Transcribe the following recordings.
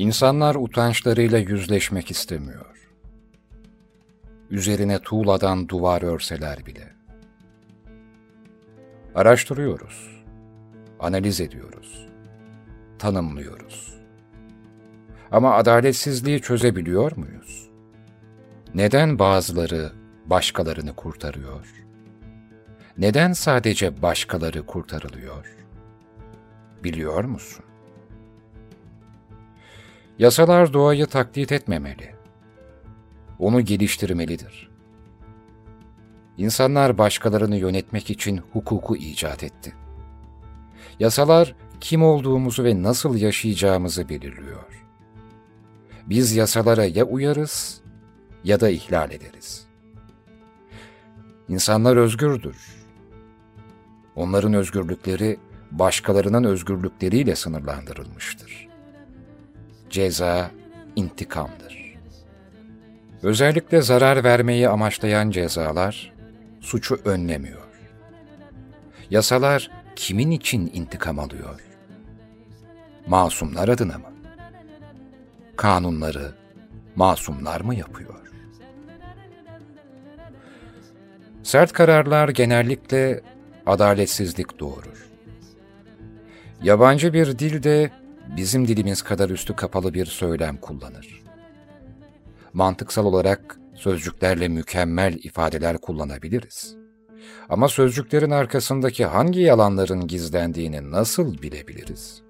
İnsanlar utançlarıyla yüzleşmek istemiyor. Üzerine tuğladan duvar örseler bile. Araştırıyoruz, analiz ediyoruz, tanımlıyoruz. Ama adaletsizliği çözebiliyor muyuz? Neden bazıları başkalarını kurtarıyor? Neden sadece başkaları kurtarılıyor? Biliyor musun? Yasalar doğayı taklit etmemeli. Onu geliştirmelidir. İnsanlar başkalarını yönetmek için hukuku icat etti. Yasalar kim olduğumuzu ve nasıl yaşayacağımızı belirliyor. Biz yasalara ya uyarız ya da ihlal ederiz. İnsanlar özgürdür. Onların özgürlükleri başkalarının özgürlükleriyle sınırlandırılmıştır. Ceza intikamdır. Özellikle zarar vermeyi amaçlayan cezalar suçu önlemiyor. Yasalar kimin için intikam alıyor? Masumlar adına mı? Kanunları masumlar mı yapıyor? Sert kararlar genellikle adaletsizlik doğurur. Yabancı bir dilde bizim dilimiz kadar üstü kapalı bir söylem kullanır. Mantıksal olarak sözcüklerle mükemmel ifadeler kullanabiliriz. Ama sözcüklerin arkasındaki hangi yalanların gizlendiğini nasıl bilebiliriz?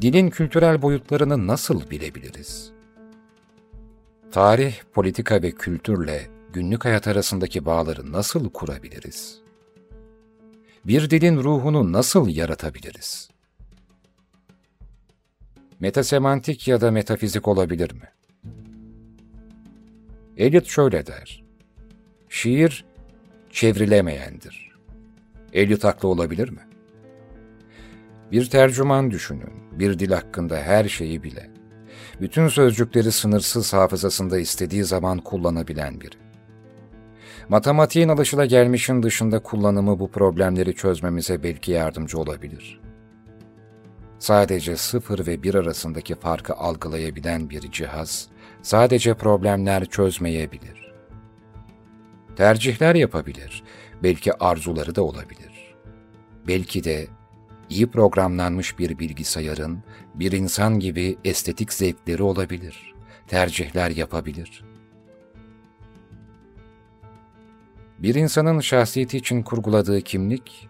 Dilin kültürel boyutlarını nasıl bilebiliriz? Tarih, politika ve kültürle günlük hayat arasındaki bağları nasıl kurabiliriz? Bir dilin ruhunu nasıl yaratabiliriz? Metasemantik ya da metafizik olabilir mi? Eliot şöyle der. Şiir çevrilemeyendir. Eliot haklı olabilir mi? Bir tercüman düşünün, bir dil hakkında her şeyi bile. Bütün sözcükleri sınırsız hafızasında istediği zaman kullanabilen biri. Matematiğin alışılagelmişin dışında kullanımı bu problemleri çözmemize belki yardımcı olabilir. Sadece sıfır ve bir arasındaki farkı algılayabilen bir cihaz, sadece problemler çözmeyebilir. Tercihler yapabilir, belki arzuları da olabilir. Belki de iyi programlanmış bir bilgisayarın bir insan gibi estetik zevkleri olabilir, tercihler yapabilir. Bir insanın şahsiyeti için kurguladığı kimlik,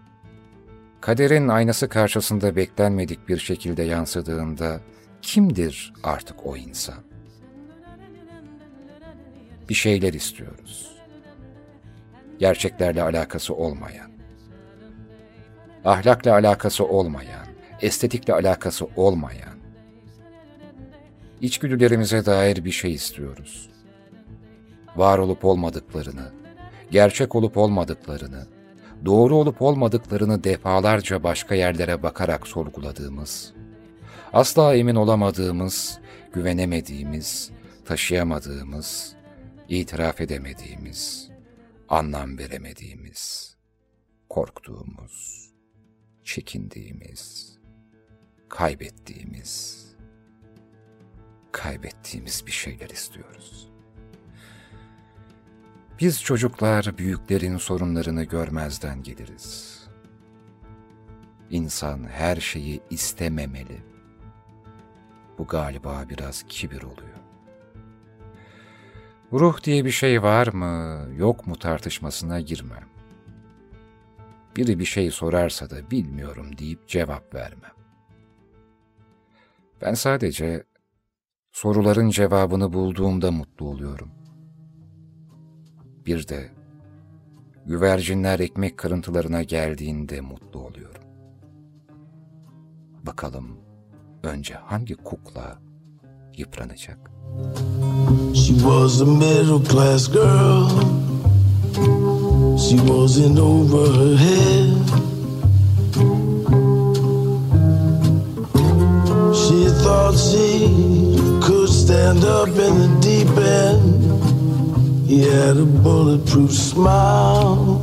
kaderin aynası karşısında beklenmedik bir şekilde yansıdığında kimdir artık o insan? Bir şeyler istiyoruz. Gerçeklerle alakası olmayan, ahlakla alakası olmayan, estetikle alakası olmayan, içgüdülerimize dair bir şey istiyoruz. Var olup olmadıklarını, gerçek olup olmadıklarını, doğru olup olmadıklarını defalarca başka yerlere bakarak sorguladığımız, asla emin olamadığımız, güvenemediğimiz, taşıyamadığımız, itiraf edemediğimiz, anlam veremediğimiz, korktuğumuz, çekindiğimiz, kaybettiğimiz, kaybettiğimiz bir şeyler istiyoruz. Biz çocuklar büyüklerin sorunlarını görmezden geliriz. İnsan her şeyi istememeli. Bu galiba biraz kibir oluyor. Ruh diye bir şey var mı, yok mu tartışmasına girmem. Biri bir şey sorarsa da bilmiyorum deyip cevap vermem. Ben sadece soruların cevabını bulduğumda mutlu oluyorum.'' Bir de güvercinler ekmek kırıntılarına geldiğinde mutlu oluyorum. Bakalım önce hangi kukla yıpranacak? She was a middle class girl She wasn't over her head She thought she could stand up in the deep end He had a bulletproof smile.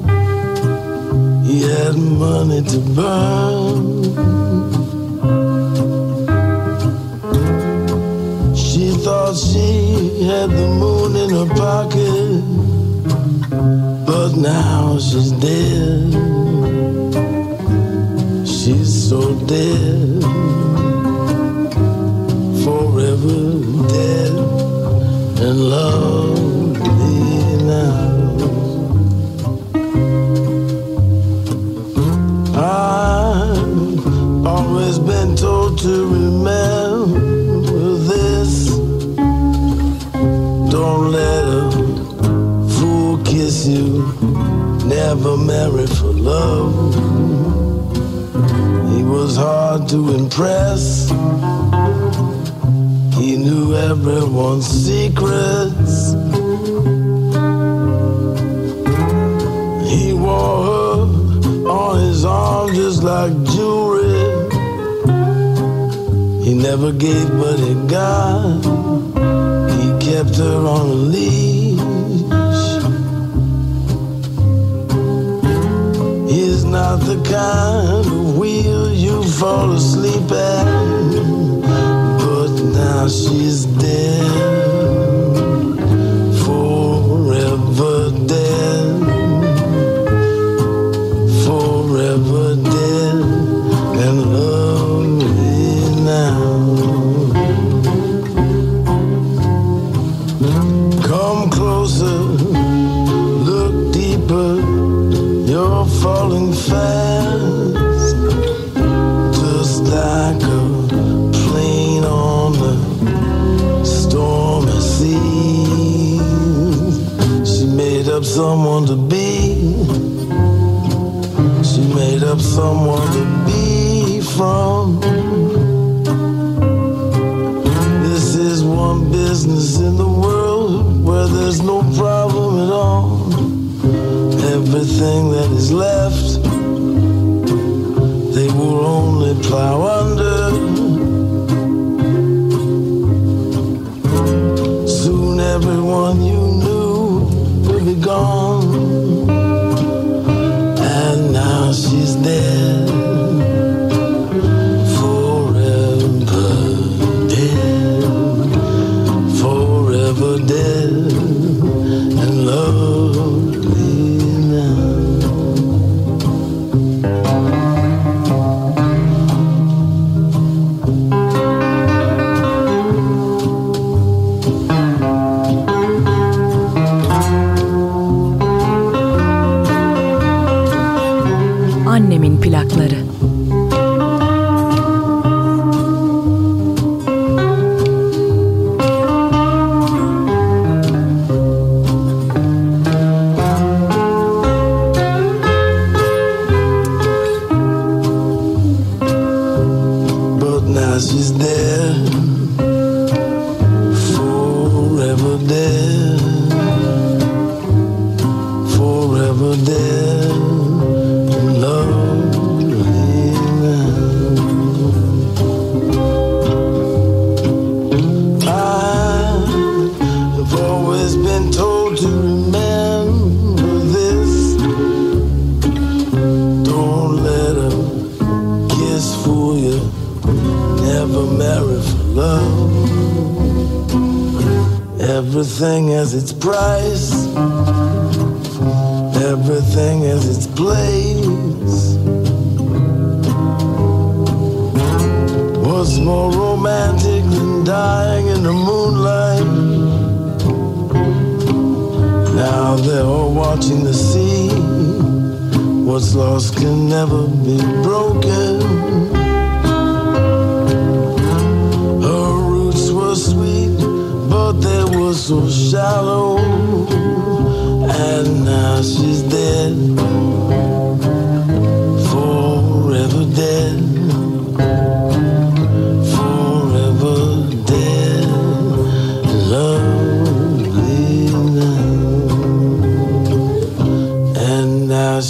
He had money to burn. She thought she had the moon in her pocket, but now she's dead. She's so dead, forever dead, and love. Told to remember this. Don't let a fool kiss you. Never marry for love. He was hard to impress. He knew everyone's secrets. He wore her on his arm just like jewelry. He never gave, but he got. He kept her on a leash. He's not the kind of wheel you fall asleep at. But now she's dead. Up someone to be. She made up someone to be from. This is one business in the world where there's no problem at all. Everything that is left, they will only plow under.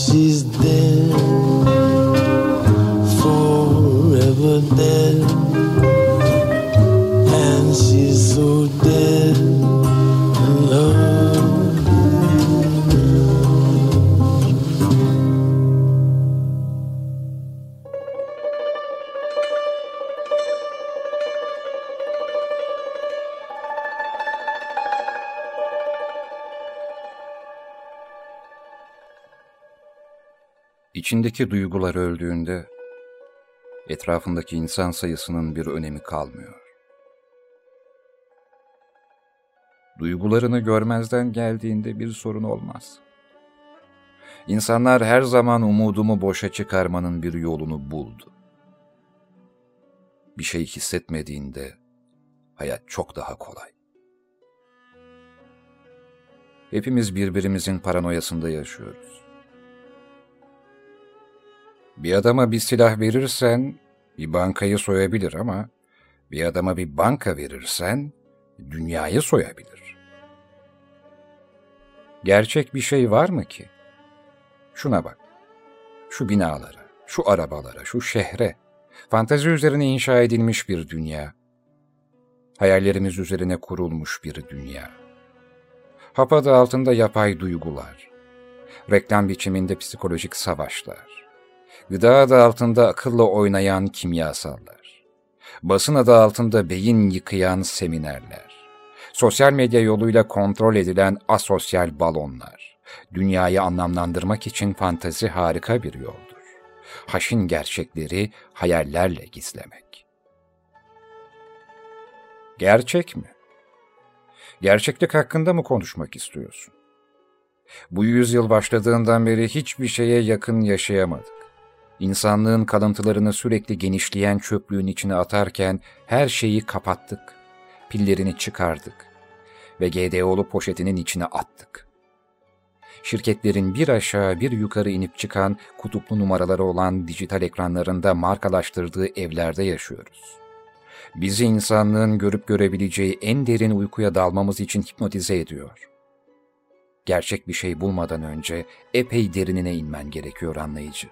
she's there. İçindeki duygular öldüğünde etrafındaki insan sayısının bir önemi kalmıyor. Duygularını görmezden geldiğinde bir sorun olmaz. İnsanlar her zaman umudumu boşa çıkarmanın bir yolunu buldu. Bir şey hissetmediğinde hayat çok daha kolay. Hepimiz birbirimizin paranoyasında yaşıyoruz. Bir adama bir silah verirsen bir bankayı soyabilir ama bir adama bir banka verirsen dünyayı soyabilir. Gerçek bir şey var mı ki? Şuna bak. Şu binalara, şu arabalara, şu şehre. Fantezi üzerine inşa edilmiş bir dünya. Hayallerimiz üzerine kurulmuş bir dünya. Hap altında yapay duygular. Reklam biçiminde psikolojik savaşlar. Gıda adı altında akılla oynayan kimyasallar. Basın adı altında beyin yıkayan seminerler. Sosyal medya yoluyla kontrol edilen asosyal balonlar. Dünyayı anlamlandırmak için fantazi harika bir yoldur. Haşin gerçekleri hayallerle gizlemek. Gerçek mi? Gerçeklik hakkında mı konuşmak istiyorsun? Bu yüzyıl başladığından beri hiçbir şeye yakın yaşayamadık. İnsanlığın kalıntılarını sürekli genişleyen çöplüğün içine atarken her şeyi kapattık. Pillerini çıkardık ve GDO'lu poşetinin içine attık. Şirketlerin bir aşağı bir yukarı inip çıkan kutuplu numaraları olan dijital ekranlarında markalaştırdığı evlerde yaşıyoruz. Bizi insanlığın görüp görebileceği en derin uykuya dalmamız için hipnotize ediyor. Gerçek bir şey bulmadan önce epey derinine inmen gerekiyor anlayıcı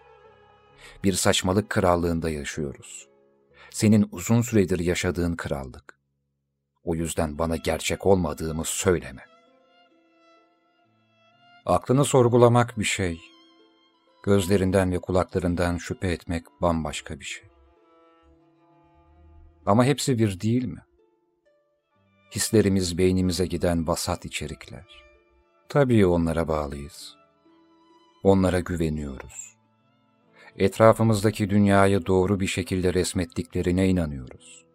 bir saçmalık krallığında yaşıyoruz. Senin uzun süredir yaşadığın krallık. O yüzden bana gerçek olmadığımı söyleme. Aklını sorgulamak bir şey. Gözlerinden ve kulaklarından şüphe etmek bambaşka bir şey. Ama hepsi bir değil mi? Hislerimiz beynimize giden vasat içerikler. Tabii onlara bağlıyız. Onlara güveniyoruz etrafımızdaki dünyayı doğru bir şekilde resmettiklerine inanıyoruz.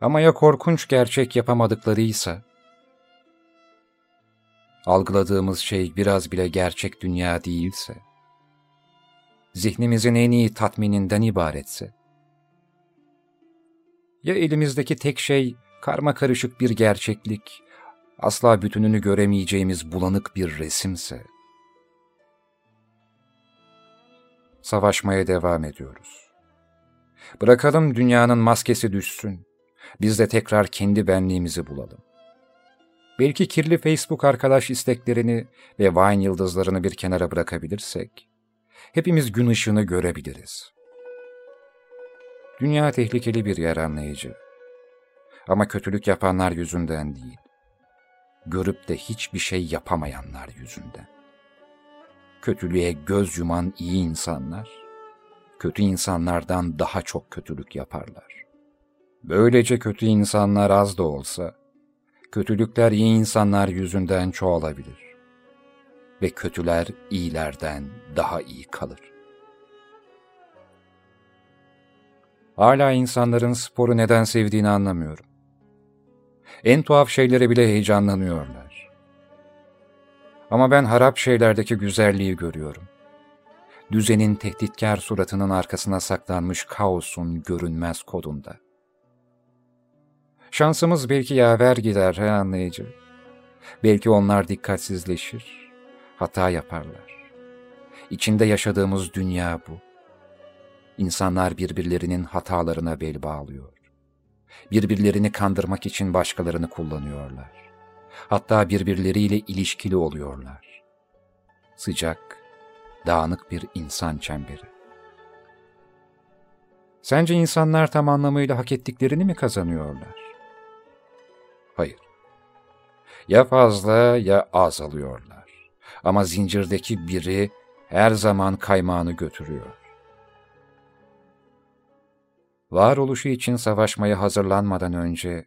Ama ya korkunç gerçek yapamadıklarıysa? Algıladığımız şey biraz bile gerçek dünya değilse? Zihnimizin en iyi tatmininden ibaretse? Ya elimizdeki tek şey karma karışık bir gerçeklik, asla bütününü göremeyeceğimiz bulanık bir resimse? Savaşmaya devam ediyoruz. Bırakalım dünyanın maskesi düşsün. Biz de tekrar kendi benliğimizi bulalım. Belki kirli Facebook arkadaş isteklerini ve Vine yıldızlarını bir kenara bırakabilirsek, hepimiz gün ışığını görebiliriz. Dünya tehlikeli bir yer anlayıcı. Ama kötülük yapanlar yüzünden değil, görüp de hiçbir şey yapamayanlar yüzünden kötülüğe göz yuman iyi insanlar, kötü insanlardan daha çok kötülük yaparlar. Böylece kötü insanlar az da olsa, kötülükler iyi insanlar yüzünden çoğalabilir. Ve kötüler iyilerden daha iyi kalır. Hala insanların sporu neden sevdiğini anlamıyorum. En tuhaf şeylere bile heyecanlanıyorlar. Ama ben harap şeylerdeki güzelliği görüyorum. Düzenin tehditkar suratının arkasına saklanmış kaosun görünmez kodunda. Şansımız belki yaver gider he anlayıcı. Belki onlar dikkatsizleşir, hata yaparlar. İçinde yaşadığımız dünya bu. İnsanlar birbirlerinin hatalarına bel bağlıyor. Birbirlerini kandırmak için başkalarını kullanıyorlar. Hatta birbirleriyle ilişkili oluyorlar. Sıcak, dağınık bir insan çemberi. Sence insanlar tam anlamıyla hak ettiklerini mi kazanıyorlar? Hayır. Ya fazla ya az alıyorlar. Ama zincirdeki biri her zaman kaymağını götürüyor. Varoluşu için savaşmaya hazırlanmadan önce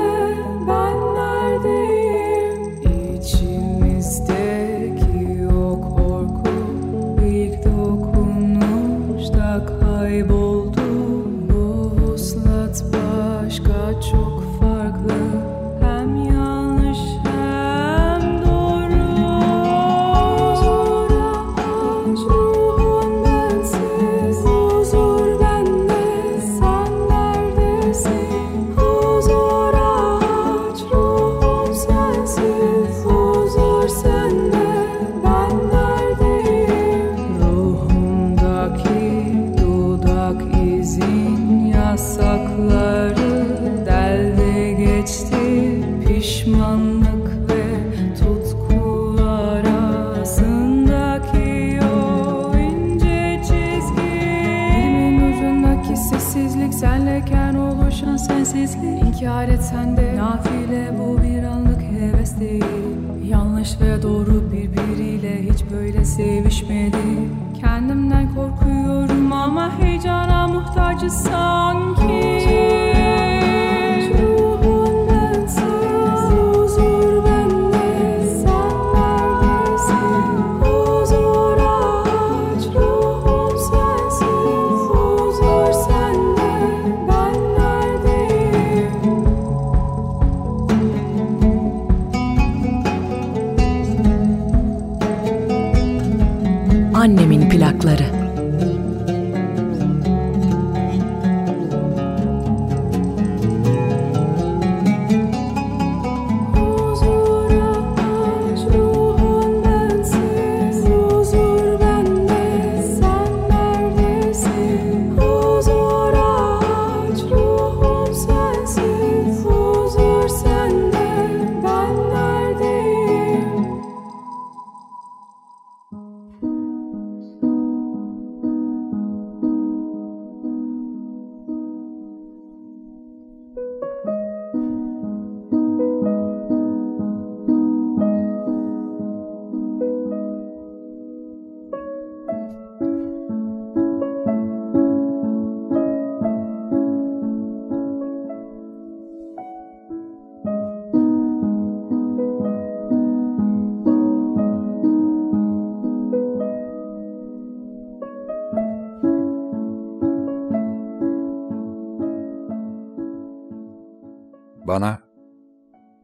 Bana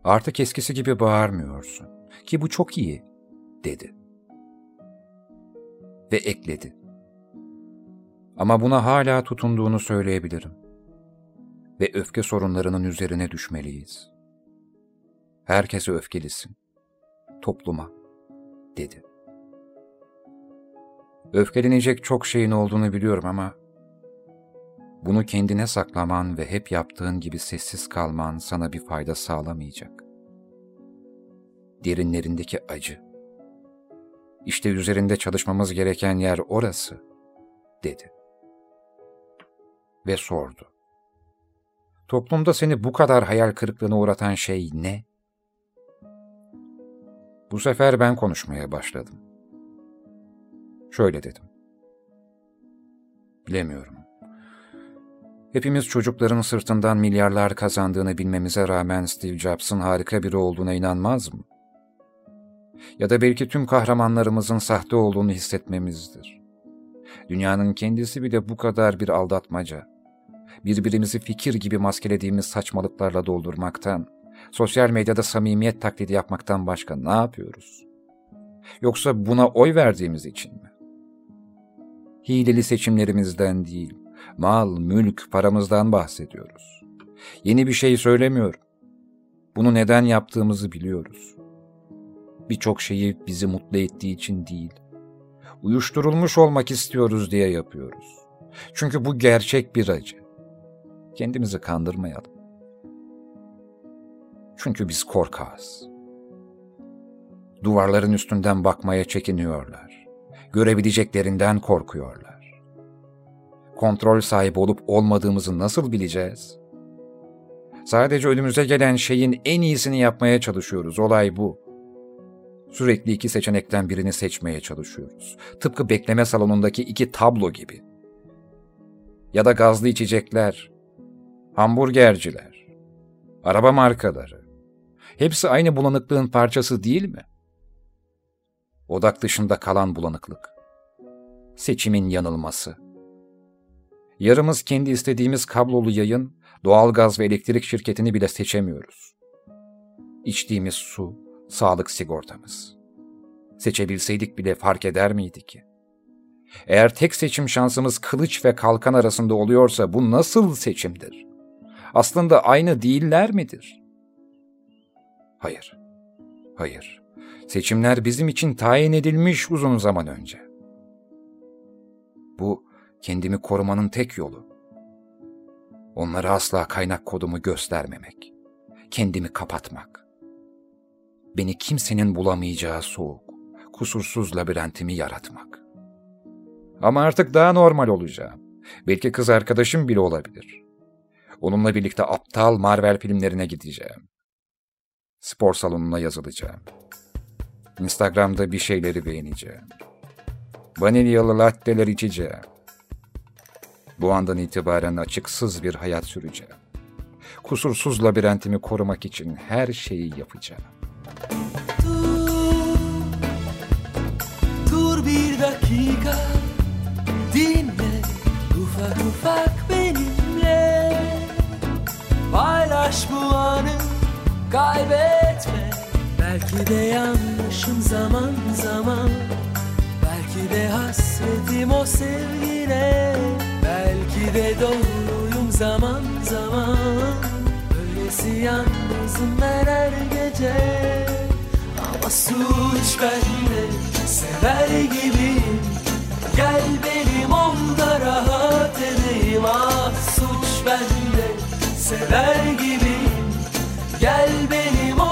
artık eskisi gibi bağırmıyorsun ki bu çok iyi dedi. Ve ekledi. Ama buna hala tutunduğunu söyleyebilirim. Ve öfke sorunlarının üzerine düşmeliyiz. Herkese öfkelisin. Topluma, dedi. Öfkelenecek çok şeyin olduğunu biliyorum ama bunu kendine saklaman ve hep yaptığın gibi sessiz kalman sana bir fayda sağlamayacak. Derinlerindeki acı. İşte üzerinde çalışmamız gereken yer orası, dedi. Ve sordu. Toplumda seni bu kadar hayal kırıklığına uğratan şey ne? Bu sefer ben konuşmaya başladım. Şöyle dedim. Bilemiyorum. Hepimiz çocukların sırtından milyarlar kazandığını bilmemize rağmen Steve Jobs'ın harika biri olduğuna inanmaz mı? Ya da belki tüm kahramanlarımızın sahte olduğunu hissetmemizdir. Dünyanın kendisi bile bu kadar bir aldatmaca. Birbirimizi fikir gibi maskelediğimiz saçmalıklarla doldurmaktan, sosyal medyada samimiyet taklidi yapmaktan başka ne yapıyoruz? Yoksa buna oy verdiğimiz için mi? Hileli seçimlerimizden değil, mal, mülk, paramızdan bahsediyoruz. Yeni bir şey söylemiyorum. Bunu neden yaptığımızı biliyoruz. Birçok şeyi bizi mutlu ettiği için değil, uyuşturulmuş olmak istiyoruz diye yapıyoruz. Çünkü bu gerçek bir acı. Kendimizi kandırmayalım. Çünkü biz korkağız. Duvarların üstünden bakmaya çekiniyorlar. Görebileceklerinden korkuyorlar kontrol sahibi olup olmadığımızı nasıl bileceğiz? Sadece önümüze gelen şeyin en iyisini yapmaya çalışıyoruz. Olay bu. Sürekli iki seçenekten birini seçmeye çalışıyoruz. Tıpkı bekleme salonundaki iki tablo gibi. Ya da gazlı içecekler, hamburgerciler, araba markaları. Hepsi aynı bulanıklığın parçası değil mi? Odak dışında kalan bulanıklık. Seçimin yanılması. Yarımız kendi istediğimiz kablolu yayın, Doğalgaz ve elektrik şirketini bile seçemiyoruz. İçtiğimiz su, sağlık sigortamız. Seçebilseydik bile fark eder miydi ki? Eğer tek seçim şansımız kılıç ve kalkan arasında oluyorsa bu nasıl seçimdir? Aslında aynı değiller midir? Hayır. Hayır. Seçimler bizim için tayin edilmiş uzun zaman önce. Bu kendimi korumanın tek yolu. Onlara asla kaynak kodumu göstermemek. Kendimi kapatmak. Beni kimsenin bulamayacağı soğuk, kusursuz labirentimi yaratmak. Ama artık daha normal olacağım. Belki kız arkadaşım bile olabilir. Onunla birlikte aptal Marvel filmlerine gideceğim. Spor salonuna yazılacağım. Instagram'da bir şeyleri beğeneceğim. Vanilyalı latteler içeceğim. Bu andan itibaren açıksız bir hayat süreceğim. Kusursuz labirentimi korumak için her şeyi yapacağım. Dur, bir dakika dinle. Ufak ufak benimle. Paylaş bu anı kaybetme. Belki de yanlışım zaman zaman. Belki de hasretim o sevgine belki de doğruyum zaman zaman. Öylesi yalnızım ben her gece. Ama suç bende sever gibiyim. Gel benim onda rahat edeyim. Ah suç bende sever gibiyim. Gel benim onda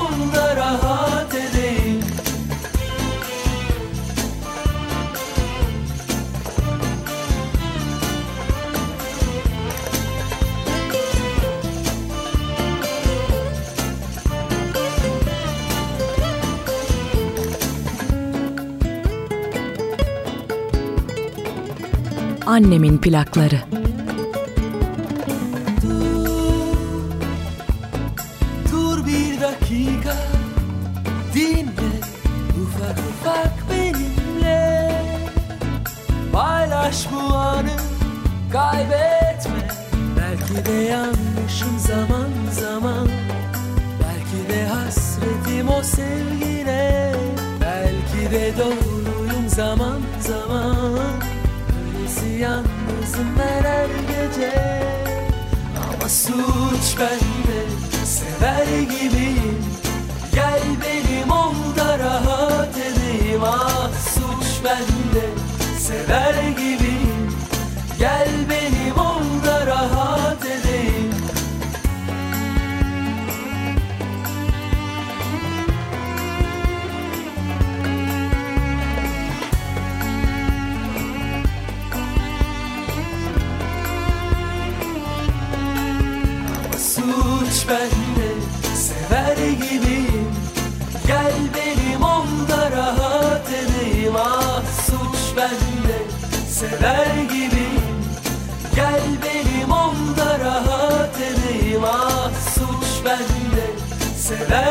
Annemin plakları. Dur bir dakika dinle. Ufak ufak benimle. Paylaş bu anı kaybetme. Belki de yanlışım zaman zaman. Belki de hasretim o sevgine suç bende. Sever gibiyim sever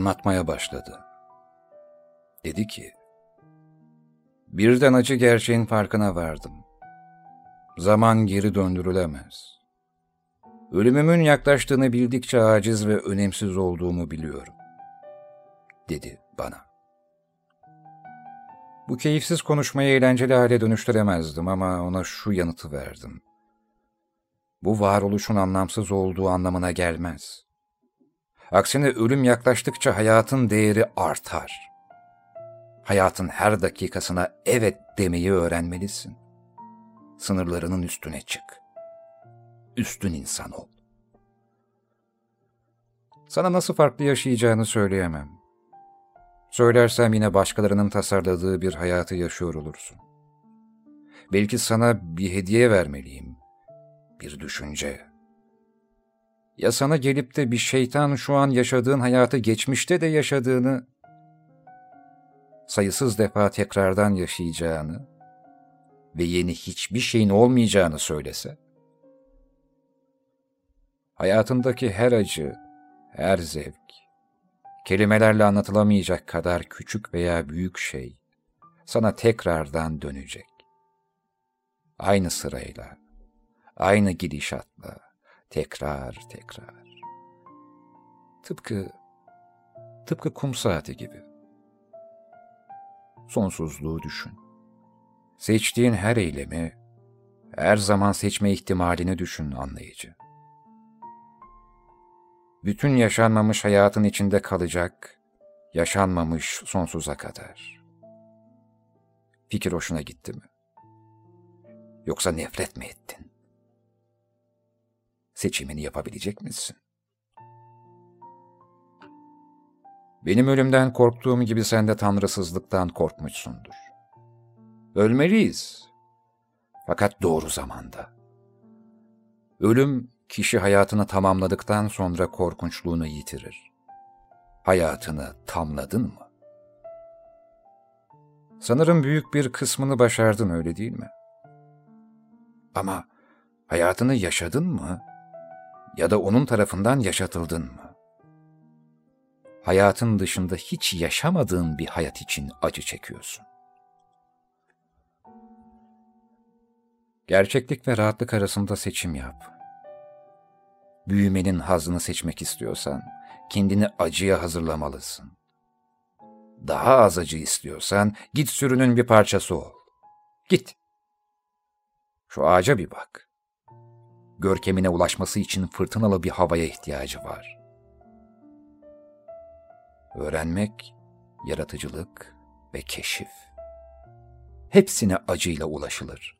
Anlatmaya başladı. Dedi ki, birden acı gerçeğin farkına vardım. Zaman geri döndürülemez. Ölümümün yaklaştığını bildikçe aciz ve önemsiz olduğumu biliyorum. Dedi bana. Bu keyifsiz konuşmayı eğlenceli hale dönüştüremezdim ama ona şu yanıtı verdim. Bu varoluşun anlamsız olduğu anlamına gelmez. Aksine ölüm yaklaştıkça hayatın değeri artar. Hayatın her dakikasına evet demeyi öğrenmelisin. Sınırlarının üstüne çık. Üstün insan ol. Sana nasıl farklı yaşayacağını söyleyemem. Söylersem yine başkalarının tasarladığı bir hayatı yaşıyor olursun. Belki sana bir hediye vermeliyim. Bir düşünce. Ya sana gelip de bir şeytan şu an yaşadığın hayatı geçmişte de yaşadığını, sayısız defa tekrardan yaşayacağını ve yeni hiçbir şeyin olmayacağını söylese? Hayatındaki her acı, her zevk, kelimelerle anlatılamayacak kadar küçük veya büyük şey sana tekrardan dönecek. Aynı sırayla, aynı gidişatla, tekrar tekrar. Tıpkı, tıpkı kum saati gibi. Sonsuzluğu düşün. Seçtiğin her eylemi, her zaman seçme ihtimalini düşün anlayıcı bütün yaşanmamış hayatın içinde kalacak, yaşanmamış sonsuza kadar. Fikir hoşuna gitti mi? Yoksa nefret mi ettin? Seçimini yapabilecek misin? Benim ölümden korktuğum gibi sen de tanrısızlıktan korkmuşsundur. Ölmeliyiz. Fakat doğru zamanda. Ölüm kişi hayatını tamamladıktan sonra korkunçluğunu yitirir. Hayatını tamladın mı? Sanırım büyük bir kısmını başardın öyle değil mi? Ama hayatını yaşadın mı? Ya da onun tarafından yaşatıldın mı? Hayatın dışında hiç yaşamadığın bir hayat için acı çekiyorsun. Gerçeklik ve rahatlık arasında seçim yap büyümenin hazını seçmek istiyorsan, kendini acıya hazırlamalısın. Daha az acı istiyorsan, git sürünün bir parçası ol. Git. Şu ağaca bir bak. Görkemine ulaşması için fırtınalı bir havaya ihtiyacı var. Öğrenmek, yaratıcılık ve keşif. Hepsine acıyla ulaşılır.''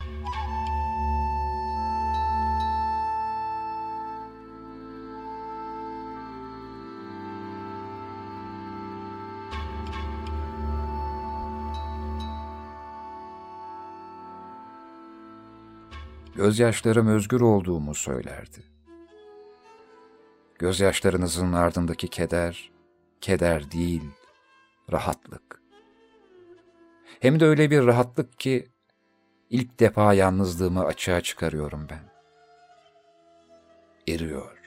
Gözyaşlarım özgür olduğumu söylerdi. Gözyaşlarınızın ardındaki keder, keder değil, rahatlık. Hem de öyle bir rahatlık ki ilk defa yalnızlığımı açığa çıkarıyorum ben. Eriyor,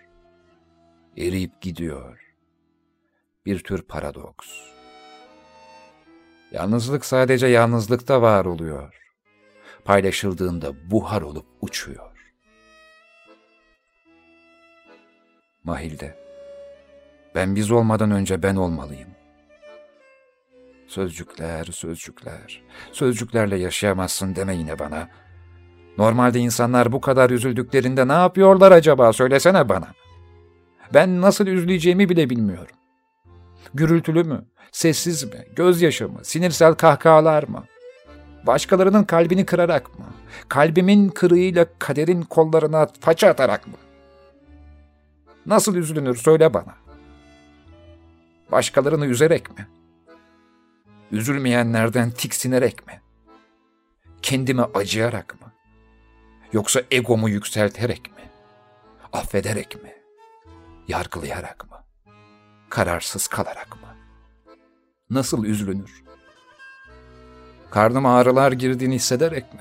eriyip gidiyor. Bir tür paradoks. Yalnızlık sadece yalnızlıkta var oluyor paylaşıldığında buhar olup uçuyor. Mahilde, ben biz olmadan önce ben olmalıyım. Sözcükler, sözcükler, sözcüklerle yaşayamazsın deme yine bana. Normalde insanlar bu kadar üzüldüklerinde ne yapıyorlar acaba söylesene bana. Ben nasıl üzüleceğimi bile bilmiyorum. Gürültülü mü, sessiz mi, gözyaşı mı, sinirsel kahkahalar mı? Başkalarının kalbini kırarak mı? Kalbimin kırığıyla kaderin kollarına faça atarak mı? Nasıl üzülünür söyle bana. Başkalarını üzerek mi? Üzülmeyenlerden tiksinerek mi? Kendimi acıyarak mı? Yoksa egomu yükselterek mi? Affederek mi? Yargılayarak mı? Kararsız kalarak mı? Nasıl üzülünür? Karnıma ağrılar girdiğini hissederek mi?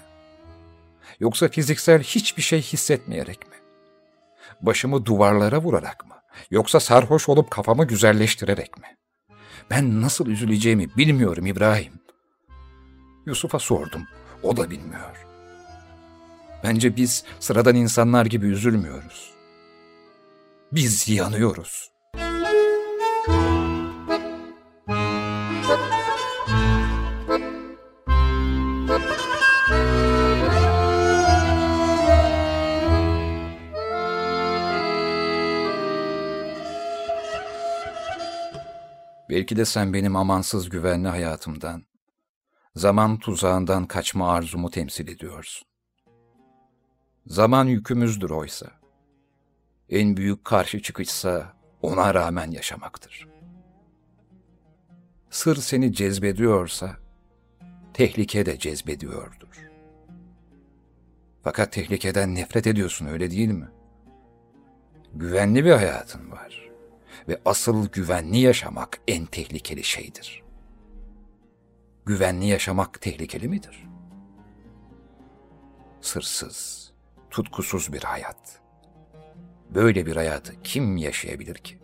Yoksa fiziksel hiçbir şey hissetmeyerek mi? Başımı duvarlara vurarak mı? Yoksa sarhoş olup kafamı güzelleştirerek mi? Ben nasıl üzüleceğimi bilmiyorum İbrahim. Yusuf'a sordum. O da bilmiyor. Bence biz sıradan insanlar gibi üzülmüyoruz. Biz yanıyoruz. Belki de sen benim amansız güvenli hayatımdan, zaman tuzağından kaçma arzumu temsil ediyorsun. Zaman yükümüzdür oysa. En büyük karşı çıkışsa ona rağmen yaşamaktır. Sır seni cezbediyorsa, tehlike de cezbediyordur. Fakat tehlikeden nefret ediyorsun öyle değil mi? Güvenli bir hayatın var ve asıl güvenli yaşamak en tehlikeli şeydir. Güvenli yaşamak tehlikeli midir? Sırsız, tutkusuz bir hayat. Böyle bir hayatı kim yaşayabilir ki?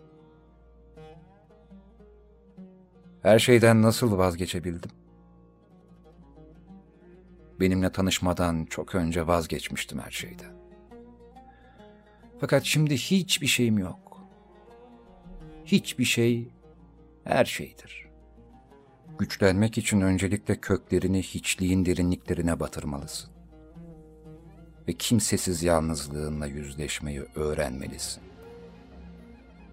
Her şeyden nasıl vazgeçebildim? Benimle tanışmadan çok önce vazgeçmiştim her şeyden. Fakat şimdi hiçbir şeyim yok. Hiçbir şey her şeydir. Güçlenmek için öncelikle köklerini hiçliğin derinliklerine batırmalısın. Ve kimsesiz yalnızlığınla yüzleşmeyi öğrenmelisin.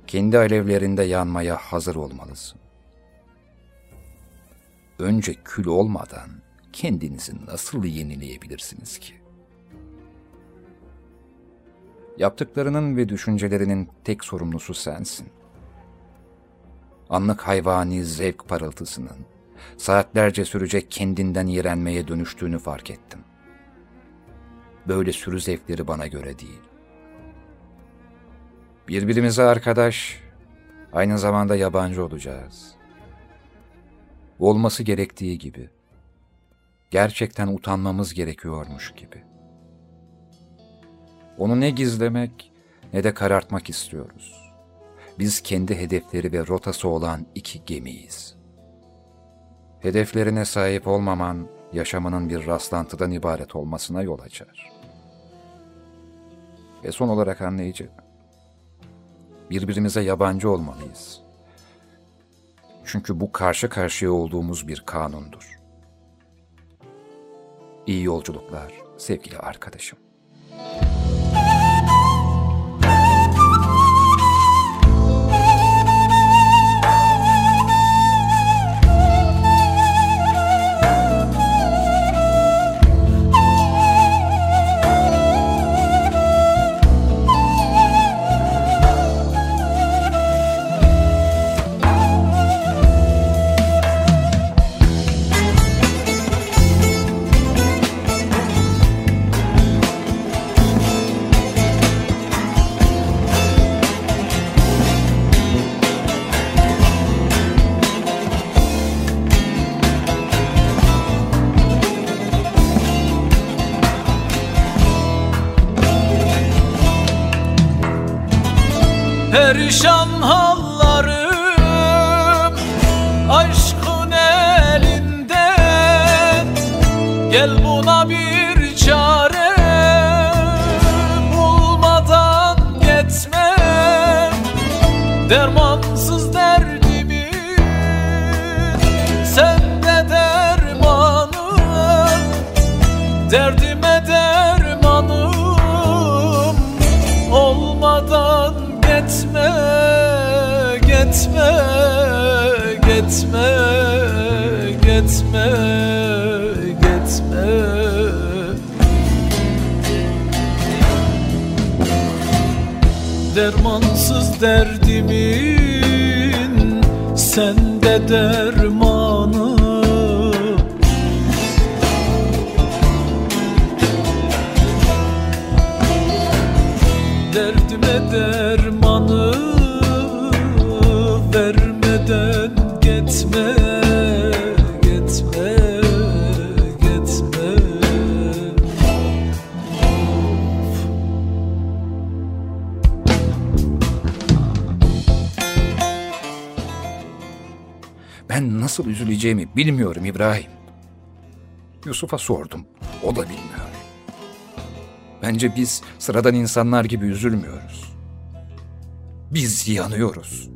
Kendi alevlerinde yanmaya hazır olmalısın. Önce kül olmadan kendinizi nasıl yenileyebilirsiniz ki? Yaptıklarının ve düşüncelerinin tek sorumlusu sensin. Anlık hayvani zevk parıltısının, saatlerce sürecek kendinden iğrenmeye dönüştüğünü fark ettim. Böyle sürü zevkleri bana göre değil. Birbirimize arkadaş, aynı zamanda yabancı olacağız. Olması gerektiği gibi. Gerçekten utanmamız gerekiyormuş gibi. Onu ne gizlemek ne de karartmak istiyoruz. Biz kendi hedefleri ve rotası olan iki gemiyiz. Hedeflerine sahip olmaman, yaşamının bir rastlantıdan ibaret olmasına yol açar. Ve son olarak anlayıcı, birbirimize yabancı olmalıyız. Çünkü bu karşı karşıya olduğumuz bir kanundur. İyi yolculuklar sevgili arkadaşım. Perişan gitme, gitme. Dermansız derdimin sende dermanı Ben nasıl üzüleceğimi bilmiyorum İbrahim. Yusuf'a sordum. O da bilmiyor. Bence biz sıradan insanlar gibi üzülmüyoruz. Biz yanıyoruz.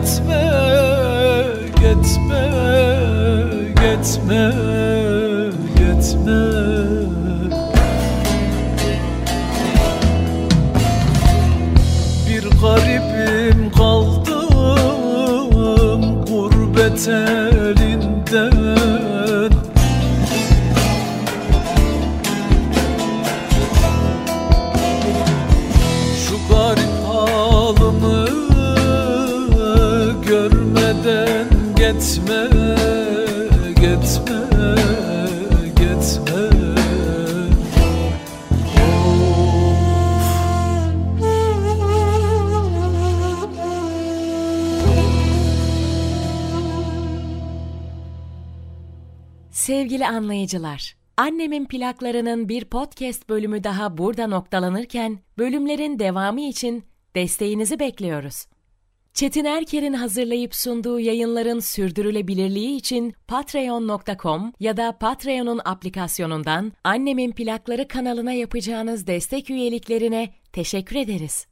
Gitme, gitme, gitme, anlayıcılar, Annemin plaklarının bir podcast bölümü daha burada noktalanırken bölümlerin devamı için desteğinizi bekliyoruz. Çetin Erker'in hazırlayıp sunduğu yayınların sürdürülebilirliği için patreon.com ya da Patreon'un aplikasyonundan Annemin Plakları kanalına yapacağınız destek üyeliklerine teşekkür ederiz.